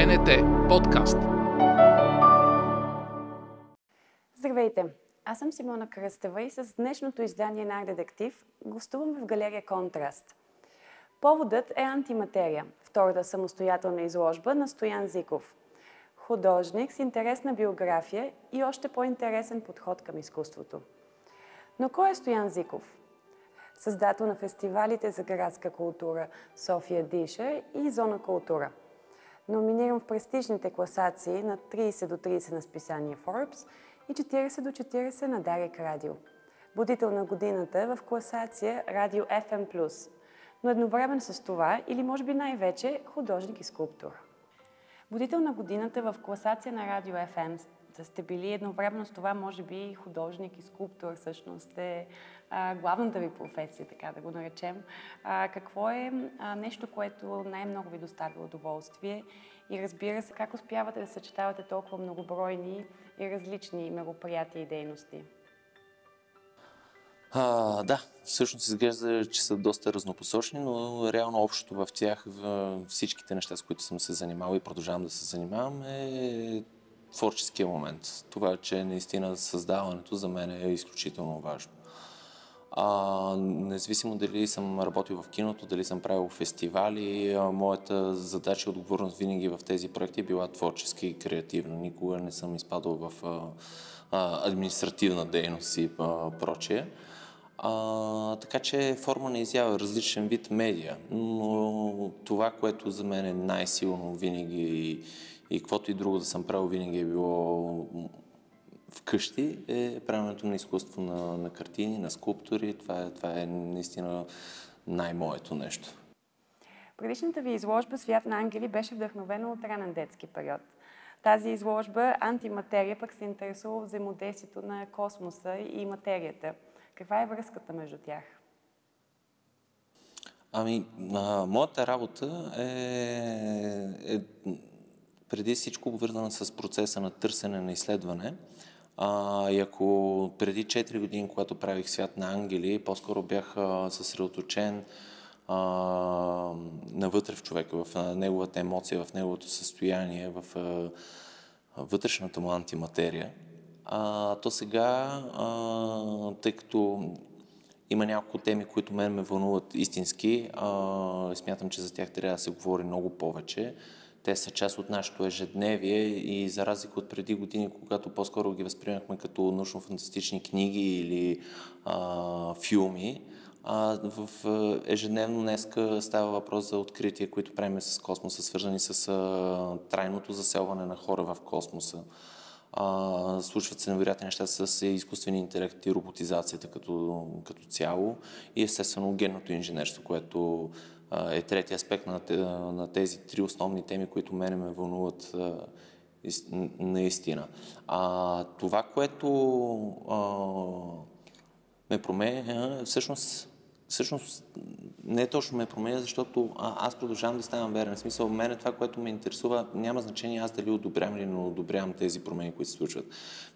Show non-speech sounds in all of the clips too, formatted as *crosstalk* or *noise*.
БНТ подкаст. Здравейте! Аз съм Симона Кръстева и с днешното издание на Детектив гостуваме в галерия Контраст. Поводът е антиматерия, втората самостоятелна изложба на Стоян Зиков. Художник с интересна биография и още по-интересен подход към изкуството. Но кой е Стоян Зиков? Създател на фестивалите за градска култура София Диша и Зона култура. Номиниран в престижните класации на 30 до 30 на списание Forbes и 40 до 40 на Дарик Радио. Будител на годината в класация Радио FM+, но едновременно с това, или може би най-вече, художник и скулптор. Будител на годината в класация на Радио FM сте били едновременно с това, може би, художник и скулптор всъщност е главната ви професия, така да го наречем. А, какво е а, нещо, което най-много ви доставя удоволствие и разбира се, как успявате да съчетавате толкова многобройни и различни мероприятия и дейности? А, да, всъщност изглежда, че са доста разнопосочни, но реално общото в тях, в всичките неща, с които съм се занимавал и продължавам да се занимавам, е творческия момент. Това, че наистина създаването за мен е изключително важно. А, независимо дали съм работил в киното, дали съм правил фестивали, а, моята задача и отговорност винаги в тези проекти е била творческа и креативна. Никога не съм изпадал в а, административна дейност и а, прочее. А, така че форма на изява различен вид медия, но това, което за мен е най-силно винаги и каквото и друго да съм правил, винаги е било вкъщи, е правенето на изкуство на, на картини, на скулптури. Това е, това е наистина най-моето нещо. Предишната ви изложба Свят на ангели беше вдъхновена от ранен детски период. Тази изложба Антиматерия пък се интересува взаимодействието на космоса и материята. Каква е връзката между тях? Ами, а, моята работа е, е преди всичко вързана с процеса на търсене на изследване. А, и ако преди 4 години, когато правих свят на ангели, по-скоро бях а, съсредоточен а, навътре в човека, в неговата емоция, в неговото състояние, в а, вътрешната му антиматерия, а, то сега, а, тъй като има няколко теми, които мен ме вълнуват истински, а, смятам, че за тях трябва да се говори много повече. Те са част от нашето ежедневие и за разлика от преди години, когато по-скоро ги възприемахме като научно-фантастични книги или а, филми, а, в ежедневно днеска става въпрос за открития, които правим с космоса, свързани с а, трайното заселване на хора в космоса. А, случват се невероятни неща с изкуствени интелект и роботизацията като, като цяло и естествено генното инженерство, което е третия аспект на, на тези три основни теми, които мене ме вълнуват наистина. А, това, което а, ме променя, всъщност всъщност не точно ме променя, защото аз продължавам да ставам верен. В смисъл, мен е това, което ме интересува, няма значение аз дали одобрявам или не одобрявам тези промени, които се случват.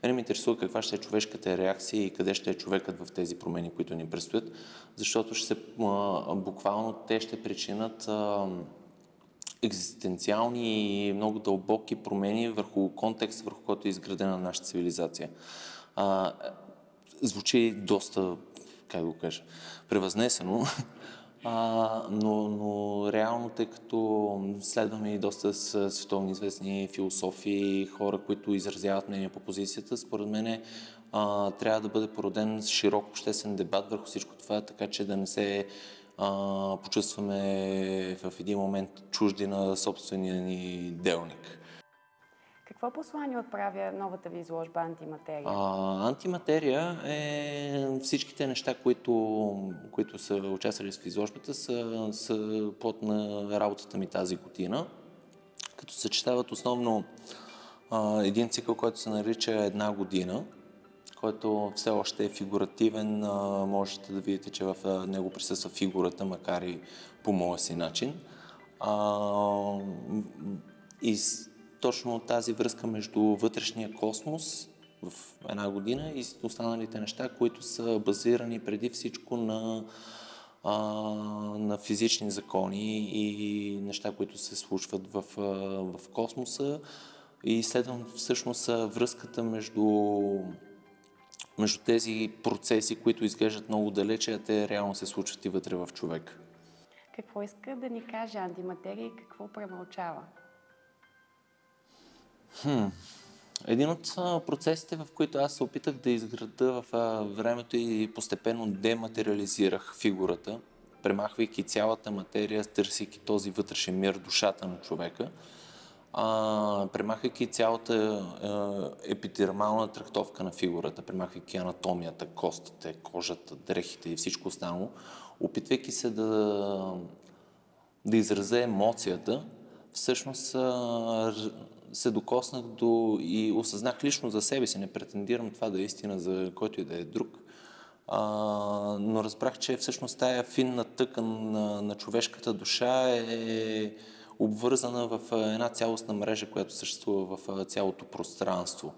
Мене ме интересува каква ще е човешката реакция и къде ще е човекът в тези промени, които ни предстоят, защото ще се, буквално те ще причинат екзистенциални и много дълбоки промени върху контекст, върху който е изградена нашата цивилизация. А, звучи доста как го кажа, превъзнесено, *laughs* а, но, но реално, тъй като следваме и доста с световни известни философии, хора, които изразяват мнение по позицията, според мен трябва да бъде породен широк обществен дебат върху всичко това, така че да не се а, почувстваме в един момент чужди на собствения ни делник. Какво послание отправя новата ви изложба Антиматерия? А, антиматерия е всичките неща, които, които са участвали в изложбата, са, са плод на работата ми тази година, като съчетават основно а, един цикъл, който се нарича една година, който все още е фигуративен. А, можете да видите, че в него присъства фигурата, макар и по моя си начин. А, и точно тази връзка между вътрешния космос в една година и останалите неща, които са базирани преди всичко на а, на физични закони и неща, които се случват в, в космоса. И изследвам всъщност връзката между, между тези процеси, които изглеждат много далече, а те реално се случват и вътре в човек. Какво иска да ни каже антиматерия и какво премълчава? Хм. Един от процесите, в които аз се опитах да изграда в времето и постепенно дематериализирах фигурата, премахвайки цялата материя, търсейки този вътрешен мир, душата на човека, а, премахвайки цялата а, епидермална трактовка на фигурата, премахвайки анатомията, костите, кожата, дрехите и всичко останало, опитвайки се да, да изразя емоцията, всъщност се докоснах до и осъзнах лично за себе си. Не претендирам това да е истина за който и да е друг. А, но разбрах, че всъщност тая финна тъкан на, на човешката душа е обвързана в една цялостна мрежа, която съществува в цялото пространство.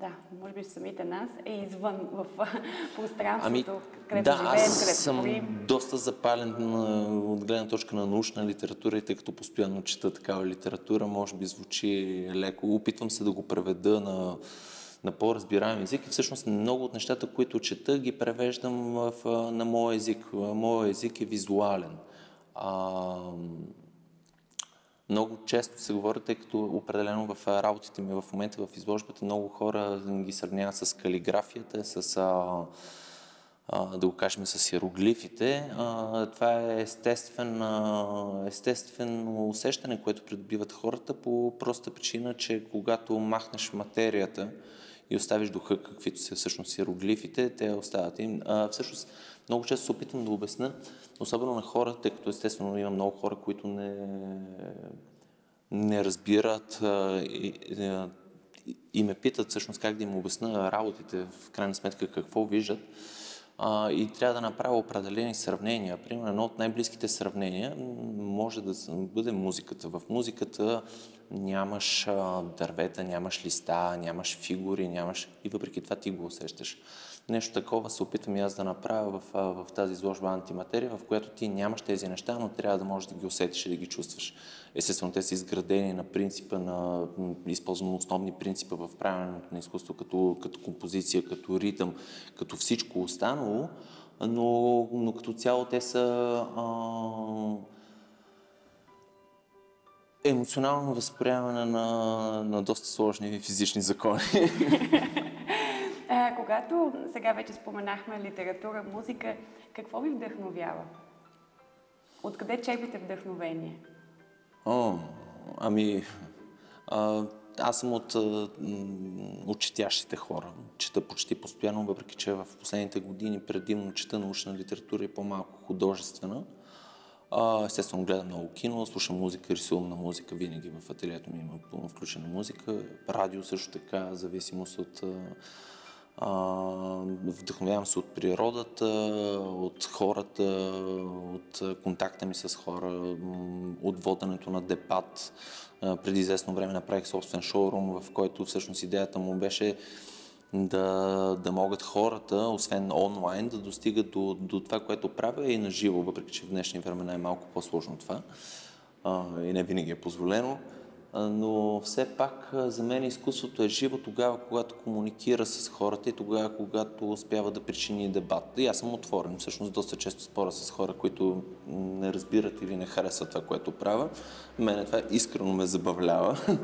Да, може би самите нас е извън в *laughs* пространството, ами, където да, живеем, аз където съм творим. доста запален от гледна точка на научна литература и тъй като постоянно чета такава литература, може би звучи леко. Опитвам се да го преведа на, на по-разбираем език и всъщност много от нещата, които чета, ги превеждам в, на моя език. Моя език е визуален. А, много често се говори, тъй като определено в работите ми в момента в изложбата много хора ги сравняват с калиграфията, с а, а, да го кажем с иероглифите. А, това е естествен, а, естествено усещане, което придобиват хората по проста причина, че когато махнеш материята и оставиш духа, каквито са всъщност иероглифите, те остават. И, а, всъщност много често се опитвам да обясна, особено на хората, тъй като естествено има много хора, които не, не разбират и, и, и ме питат всъщност как да им обясна работите, в крайна сметка какво виждат. А, и трябва да направя определени сравнения. Примерно, едно от най-близките сравнения може да бъде музиката. В музиката нямаш дървета, нямаш листа, нямаш фигури, нямаш... И въпреки това ти го усещаш. Нещо такова се опитвам и аз да направя в, в тази изложба антиматерия, в която ти нямаш тези неща, но трябва да можеш да ги усетиш и да ги чувстваш. Естествено, те са изградени на принципа на, използвам основни принципа в правенето на изкуство, като, като композиция, като ритъм, като всичко останало, но, но като цяло те са а, емоционално възприемане на, на доста сложни физични закони. *laughs* Когато сега вече споменахме литература, музика, какво ви вдъхновява? Откъде черпите вдъхновение? О, ами, а, аз съм от, от хора. Чета почти постоянно, въпреки че в последните години предимно чета научна литература и по-малко художествена. А, естествено, гледам много кино, слушам музика, рисувам на музика, винаги в ателието ми има включена музика. Радио също така, зависимост от вдъхновявам се от природата, от хората, от контакта ми с хора, от воденето на дебат. Преди известно време направих собствен шоурум, в който всъщност идеята му беше да, да могат хората, освен онлайн, да достигат до, до това, което правя и на живо, въпреки че в днешни времена е малко по-сложно това и не винаги е позволено но все пак за мен изкуството е живо тогава, когато комуникира с хората и тогава, когато успява да причини дебат. И аз съм отворен. Всъщност доста често спора с хора, които не разбират или не харесват това, което правя. Мене това искрено ме забавлява. *laughs*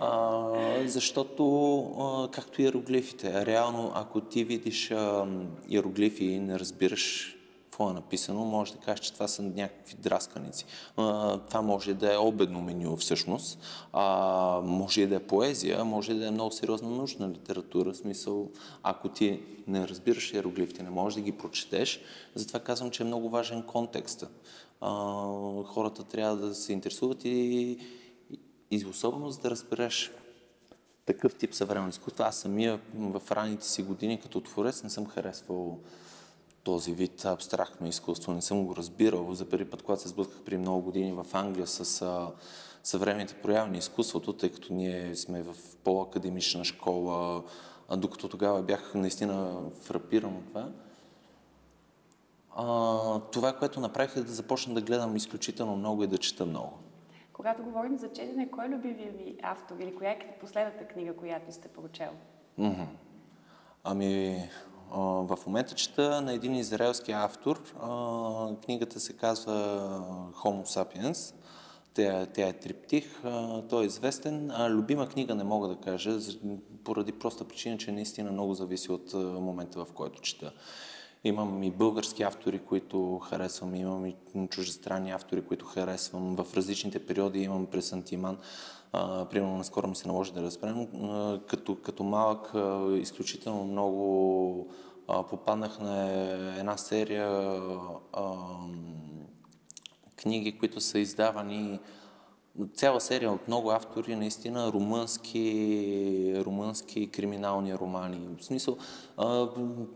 а, защото, а, както иероглифите, реално, ако ти видиш а, иероглифи и не разбираш какво е написано, може да кажеш, че това са някакви драсканици. Това може да е обедно меню всъщност, а, може да е поезия, може да е много сериозна научна литература, в смисъл, ако ти не разбираш иероглифите, не можеш да ги прочетеш, затова казвам, че е много важен контекста. А, хората трябва да се интересуват и, и особено за да разбереш такъв тип съвременно изкуство. Аз самия в ранните си години като творец не съм харесвал този вид абстрактно изкуство. Не съм го разбирал. За първи път, когато се сблъсках при много години в Англия с а, съвременните прояви на изкуството, тъй като ние сме в по-академична школа, а докато тогава бях наистина фрапиран от това, А, това, което направих е да започна да гледам изключително много и да чета много. Когато говорим за четене, кой е любимия ви автор или коя е последната книга, която сте прочел? Мгм. Ами, в момента чета на един израелски автор. Книгата се казва Homo sapiens. Тя, тя е триптих, той е известен. Любима книга не мога да кажа, поради проста причина, че наистина много зависи от момента, в който чета. Имам и български автори, които харесвам, имам и чуждестранни автори, които харесвам. В различните периоди имам пресантиман. Примерно, наскоро ми се наложи да разпрем. Като, като малък, изключително много попаднах на една серия книги, които са издавани цяла серия от много автори, наистина румънски, румънски криминални романи. В смисъл,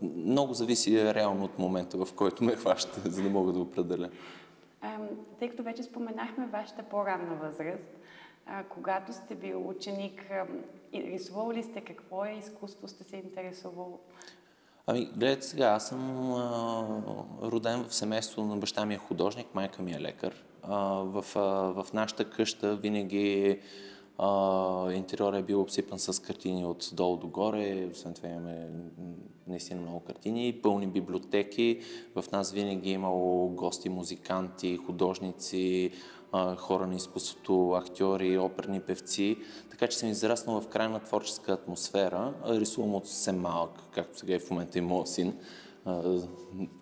много зависи реално от момента, в който ме хващате, за да мога да определя. Тъй като вече споменахме вашата по-ранна възраст, а, когато сте бил ученик, рисувал ли сте какво е изкуство, сте се интересувал? Ами, гледайте сега, аз съм а, роден в семейство на баща ми е художник, майка ми е лекар. А, в, а, в нашата къща винаги а, интериорът е бил обсипан с картини от долу до горе. Освен това имаме наистина много картини, пълни библиотеки. В нас винаги е имало гости, музиканти, художници, а, хора на изкуството, актьори, оперни певци. Така че съм израснал в крайна творческа атмосфера. Рисувам от съвсем малък, както сега и в момента и моят син а,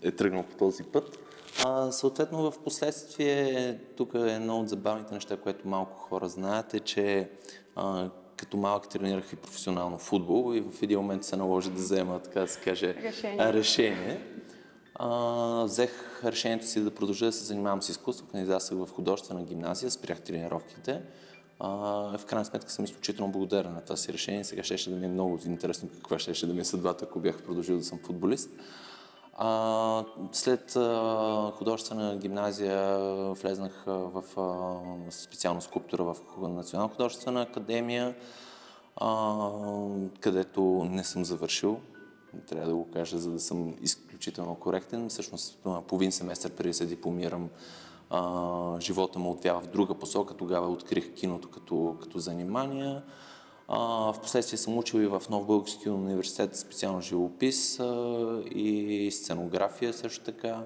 е тръгнал по този път. А, съответно, в последствие, тук е едно от забавните неща, което малко хора знаят, е, че а, като малък тренирах и професионално футбол и в един момент се наложи да взема, така да се каже, Решение. решение. Взех решението си да продължа да се занимавам с изкуство, кандидатствах в художествена гимназия, спрях тренировките. А, в крайна сметка съм изключително благодарен на това си решение. Сега ще да ми е много интересно каква ще да ми е съдбата, ако бях продължил да съм футболист. А, след а, художествена гимназия влезнах в а, специално скулптура в Национална художествена академия, а, където не съм завършил. Трябва да го кажа, за да съм изключително коректен. Всъщност, половин семестър преди се дипломирам, а, живота му отвява в друга посока. Тогава открих киното като, като занимание. А, впоследствие съм учил и в Нов Български университет специално живопис а, и сценография също така.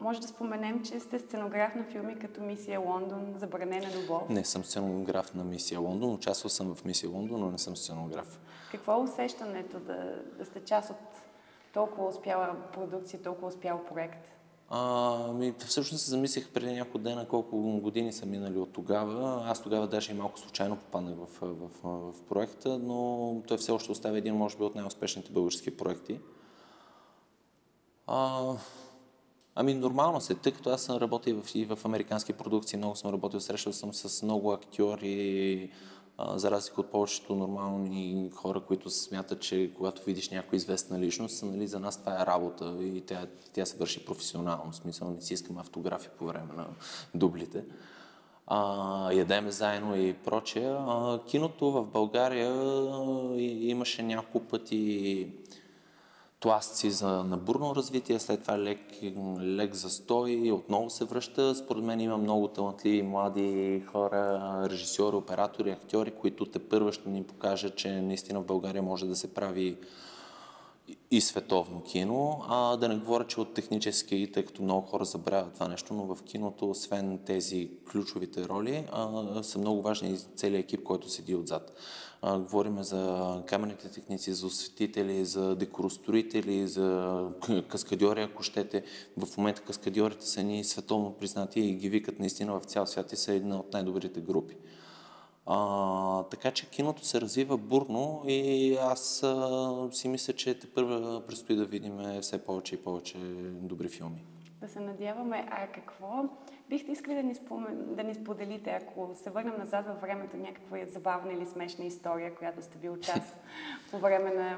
Може да споменем, че сте сценограф на филми като Мисия Лондон, Забранена любов. Не съм сценограф на Мисия Лондон, участвал съм в Мисия Лондон, но не съм сценограф. Какво е усещането да, да сте част от толкова успяла продукция, толкова успял проект? А, ми, всъщност се замислих преди няколко дена колко години са минали от тогава. Аз тогава даже и малко случайно попаднах в, в, в, в проекта, но той все още оставя един, може би, от най-успешните български проекти. А, ами нормално се, тъй като аз съм работил и в, в американски продукции, много съм работил, срещал съм с много актьори, за разлика от повечето нормални хора, които смятат, че когато видиш някоя известна личност, нали, за нас това е работа и тя, тя се върши професионално. В смисъл не си искаме автографи по време на дублите. А, ядеме заедно и прочее. А, киното в България а, имаше няколко пъти тласъци за набурно развитие, след това лек, лек застой, отново се връща. Според мен има много талантливи млади хора, режисьори, оператори, актьори, които те първа ще ни покажат, че наистина в България може да се прави и световно кино, а да не говоря, че от технически, тъй като много хора забравят това нещо, но в киното, освен тези ключовите роли, а, са много важни и целият екип, който седи отзад. Говорим за камерните техници, за осветители, за декоростроители, за каскадьори, ако щете. В момента каскадьорите са ни световно признати и ги викат наистина в цял свят и са една от най-добрите групи. А, така че киното се развива бурно и аз а, си мисля, че те първа предстои да видим все повече и повече добри филми. Да се надяваме. А какво бихте искали да ни, спомен... да ни споделите, ако се върнем назад във времето, някаква забавна или смешна история, която сте бил част *laughs* по време на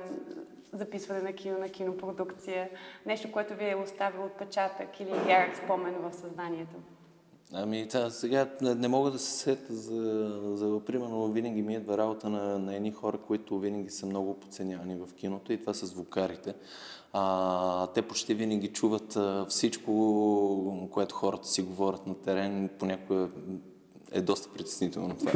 записване на кино, на кинопродукция, нещо, което ви е оставило отпечатък или ярък спомен в съзнанието? Ами, та, сега не, не мога да се сета за, за примерно, винаги ми идва работа на, на едни хора, които винаги са много подценявани в киното и това са звукарите. А, те почти винаги чуват всичко, което хората си говорят на терен. Понякога е доста притеснително това.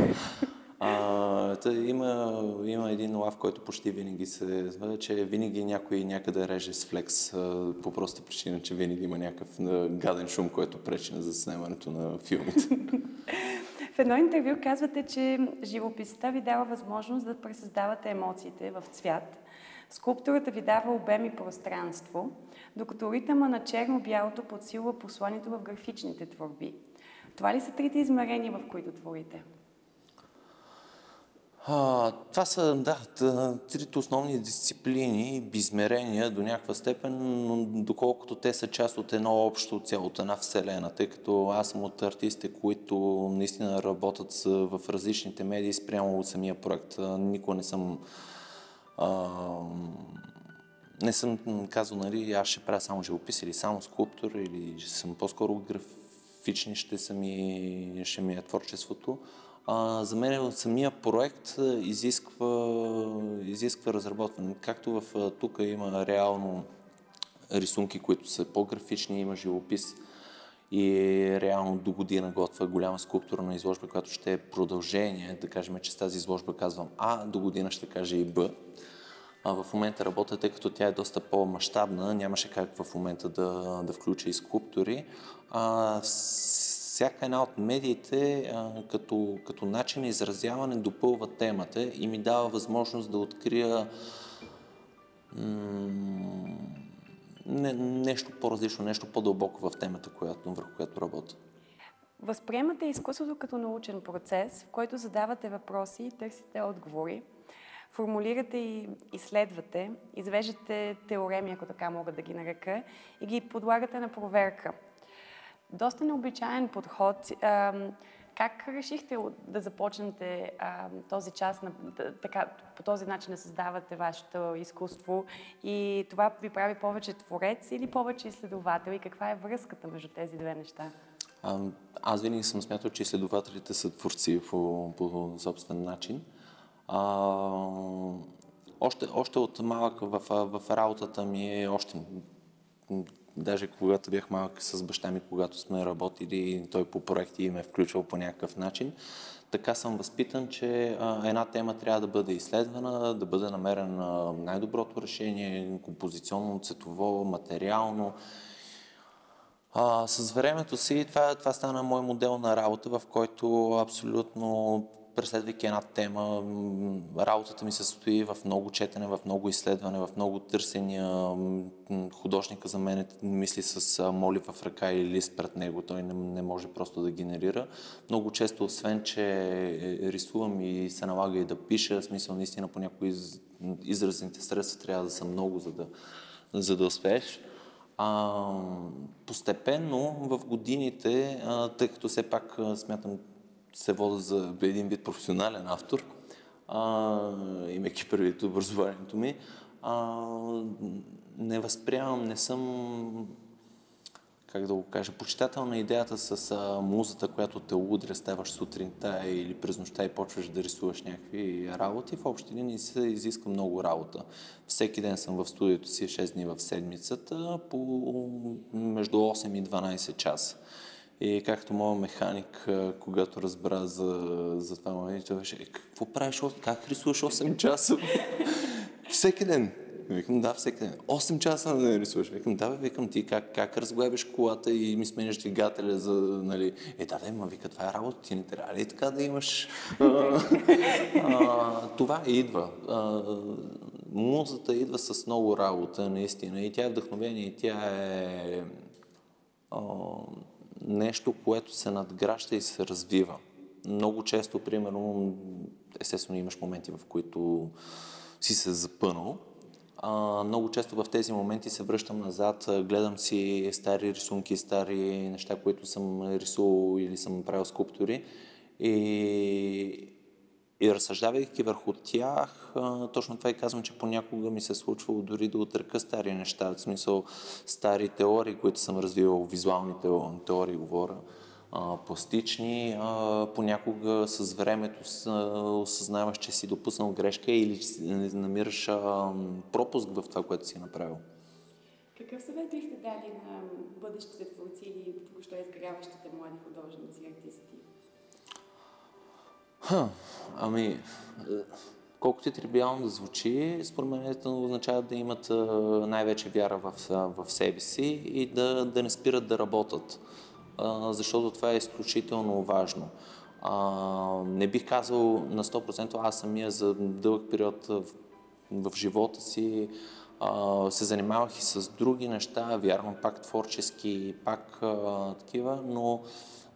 А, тъй, има, има един лав, който почти винаги се че винаги някой някъде реже с флекс, а, по проста причина, че винаги има някакъв гаден шум, който пречи на заснемането на филмите. *laughs* В едно интервю казвате, че живописта ви дава възможност да пресъздавате емоциите в цвят. Скулптурата ви дава обем и пространство, докато ритъма на черно-бялото подсилва посланието в графичните творби. Това ли са трите измерения, в които творите? А, това са, да, трите основни дисциплини, измерения до някаква степен, но доколкото те са част от едно общо цяло, от една вселена, тъй като аз съм от артистите, които наистина работят в различните медии спрямо от самия проект. Никога не съм а, не съм казал, нали, аз ще правя само живопис или само скулптор, или съм по-скоро графични, ще, са ми, ще ми е творчеството. А, за мен самия проект изисква, изисква разработване. Както в тук има реално рисунки, които са по-графични, има живопис и реално до година готва голяма скулптурна изложба, която ще е продължение. Да кажем, че с тази изложба казвам А, до година ще кажа и Б. А в момента работя, тъй като тя е доста по-масштабна, нямаше как в момента да, да включа и скулптури. А, всяка една от медиите а, като, като начин на изразяване допълва темата и ми дава възможност да открия не, нещо по-различно, нещо по-дълбоко в темата, която, върху която работя. Възприемате изкуството като научен процес, в който задавате въпроси и търсите отговори. Формулирате и изследвате, извеждате теореми, ако така мога да ги нарека, и ги подлагате на проверка – доста необичаен подход. Как решихте да започнете а, този час, на, така, по този начин да създавате вашето изкуство и това ви прави повече творец или повече изследовател и каква е връзката между тези две неща? А, аз винаги съм смятал, че изследователите са творци по, по собствен начин. А, още, още от малък в, в работата ми е още Даже когато бях малък с баща ми, когато сме работили, той по проекти ме е включвал по някакъв начин, така съм възпитан, че една тема трябва да бъде изследвана, да бъде намерено най-доброто решение, композиционно, цветово, материално. А, с времето си това, това стана мой модел на работа, в който абсолютно преследвайки една тема, работата ми се състои в много четене, в много изследване, в много търсения. Художника за мен мисли с моли в ръка или лист пред него. Той не, не може просто да генерира. Много често, освен, че рисувам и се налага и да пиша, смисъл наистина по някои из, изразните средства трябва да са много, за да, за да успееш. А, постепенно в годините, а, тъй като все пак смятам, се вода за един вид професионален автор, а, имайки предвид образованието ми, а, не възприемам, не съм, как да го кажа, почитател на идеята с а, музата, която те удря, ставаш сутринта или през нощта и почваш да рисуваш някакви работи. В общи линии се изиска много работа. Всеки ден съм в студиото си 6 дни в седмицата по между 8 и 12 часа. И както моят механик, когато разбра за, за това момент, той беше, е, какво правиш, как рисуваш 8 часа? *laughs* всеки ден. Викам, да, всеки ден. 8 часа да рисуваш. Викам, да, бе, викам ти как, как разглебиш колата и ми сменяш двигателя за, нали... Е, да, да, ма, вика, това е работа, ти не трябва ли така да имаш... *laughs* а, това идва. А, музата идва с много работа, наистина. И тя е вдъхновение, и тя е... А, нещо, което се надгражда и се развива. Много често, примерно, естествено имаш моменти, в които си се запънал. А, много често в тези моменти се връщам назад, гледам си стари рисунки, стари неща, които съм рисувал или съм правил скулптури и и разсъждавайки върху тях, точно това и казвам, че понякога ми се е случвало дори да отръка стари неща, в смисъл стари теории, които съм развивал, визуални теории, говоря, пластични, понякога с времето осъзнаваш, че си допуснал грешка или намираш пропуск в това, което си направил. Какъв съвет бихте дали на бъдещите творци или току-що изгряващите млади художници и артисти? Ха, ами, е, колкото и тривиално да звучи, според мен означава да имат е, най-вече вяра в, в себе си и да, да не спират да работят, защото това е изключително важно. А, не бих казал на 100%, аз самия за дълъг период в, в живота си а, се занимавах и с други неща, вярвам пак творчески, пак а, такива, но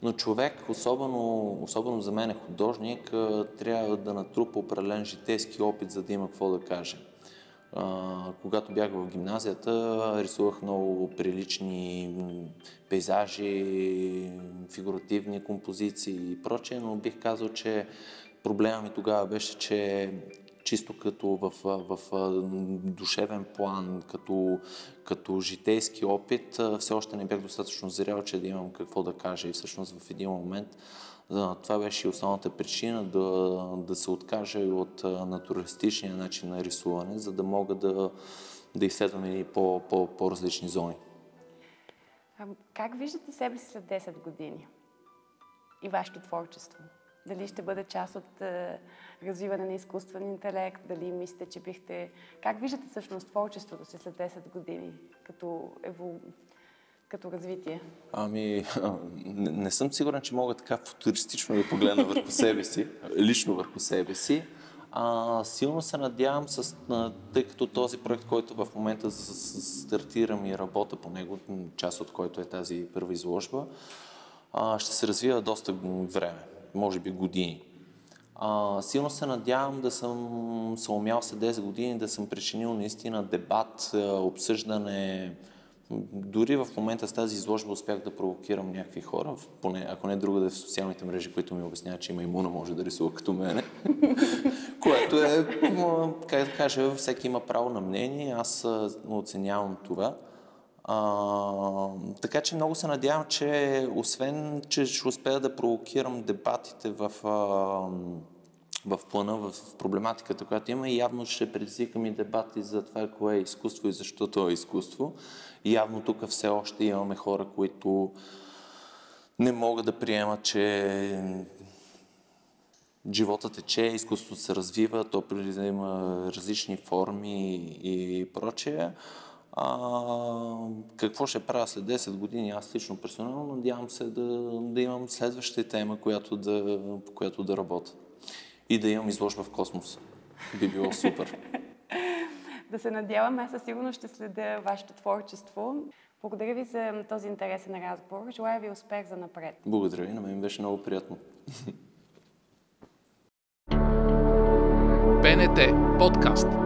но човек, особено, особено за мен е художник, трябва да натрупа определен житейски опит, за да има какво да каже. когато бях в гимназията, рисувах много прилични пейзажи, фигуративни композиции и прочее, но бих казал, че проблема ми тогава беше, че чисто като в, в, в душевен план, като, като житейски опит, все още не бях достатъчно зрял, че да имам какво да кажа. И всъщност в един момент това беше и основната причина да, да се откажа и от натуралистичния начин на рисуване, за да мога да, да изследвам и по, по, по-различни зони. Как виждате себе си след 10 години и вашето творчество? Дали ще бъде част от е, развиване на изкуствен интелект, дали мислите, че бихте... Как виждате всъщност творчеството си след 10 години като, евол... като развитие? Ами, *laughs* не, не съм сигурен, че мога така футуристично да погледна върху себе си, лично върху себе си. А, силно се надявам, с, тъй като този проект, който в момента стартирам и работя по него, част от който е тази първа изложба, а, ще се развива доста време може би години. А, силно се надявам да съм се умял след 10 години да съм причинил наистина дебат, е, обсъждане. Дори в момента с тази изложба успях да провокирам някакви хора, поне, ако не друга да в социалните мрежи, които ми обясняват, че има имуна, може да рисува като мене. *laughs* Което е, как да кажа, всеки има право на мнение, аз оценявам това. А, така че много се надявам, че освен, че ще успея да провокирам дебатите в, а, в плана, в проблематиката, която има, явно ще предизвикам и дебати за това, кое е изкуство и защо то е изкуство. Явно тук все още имаме хора, които не могат да приемат, че живота тече, изкуството се развива, то има различни форми и прочее. А, какво ще правя след 10 години, аз лично персонално, надявам се да, да имам следваща тема, която да, по която да работя. И да имам изложба в космос. Би било супер. *laughs* да се надявам, аз със сигурност ще следя вашето творчество. Благодаря ви за този интересен разговор. Желая ви успех за напред. Благодаря ви, на мен беше много приятно. *laughs* БНТ подкаст.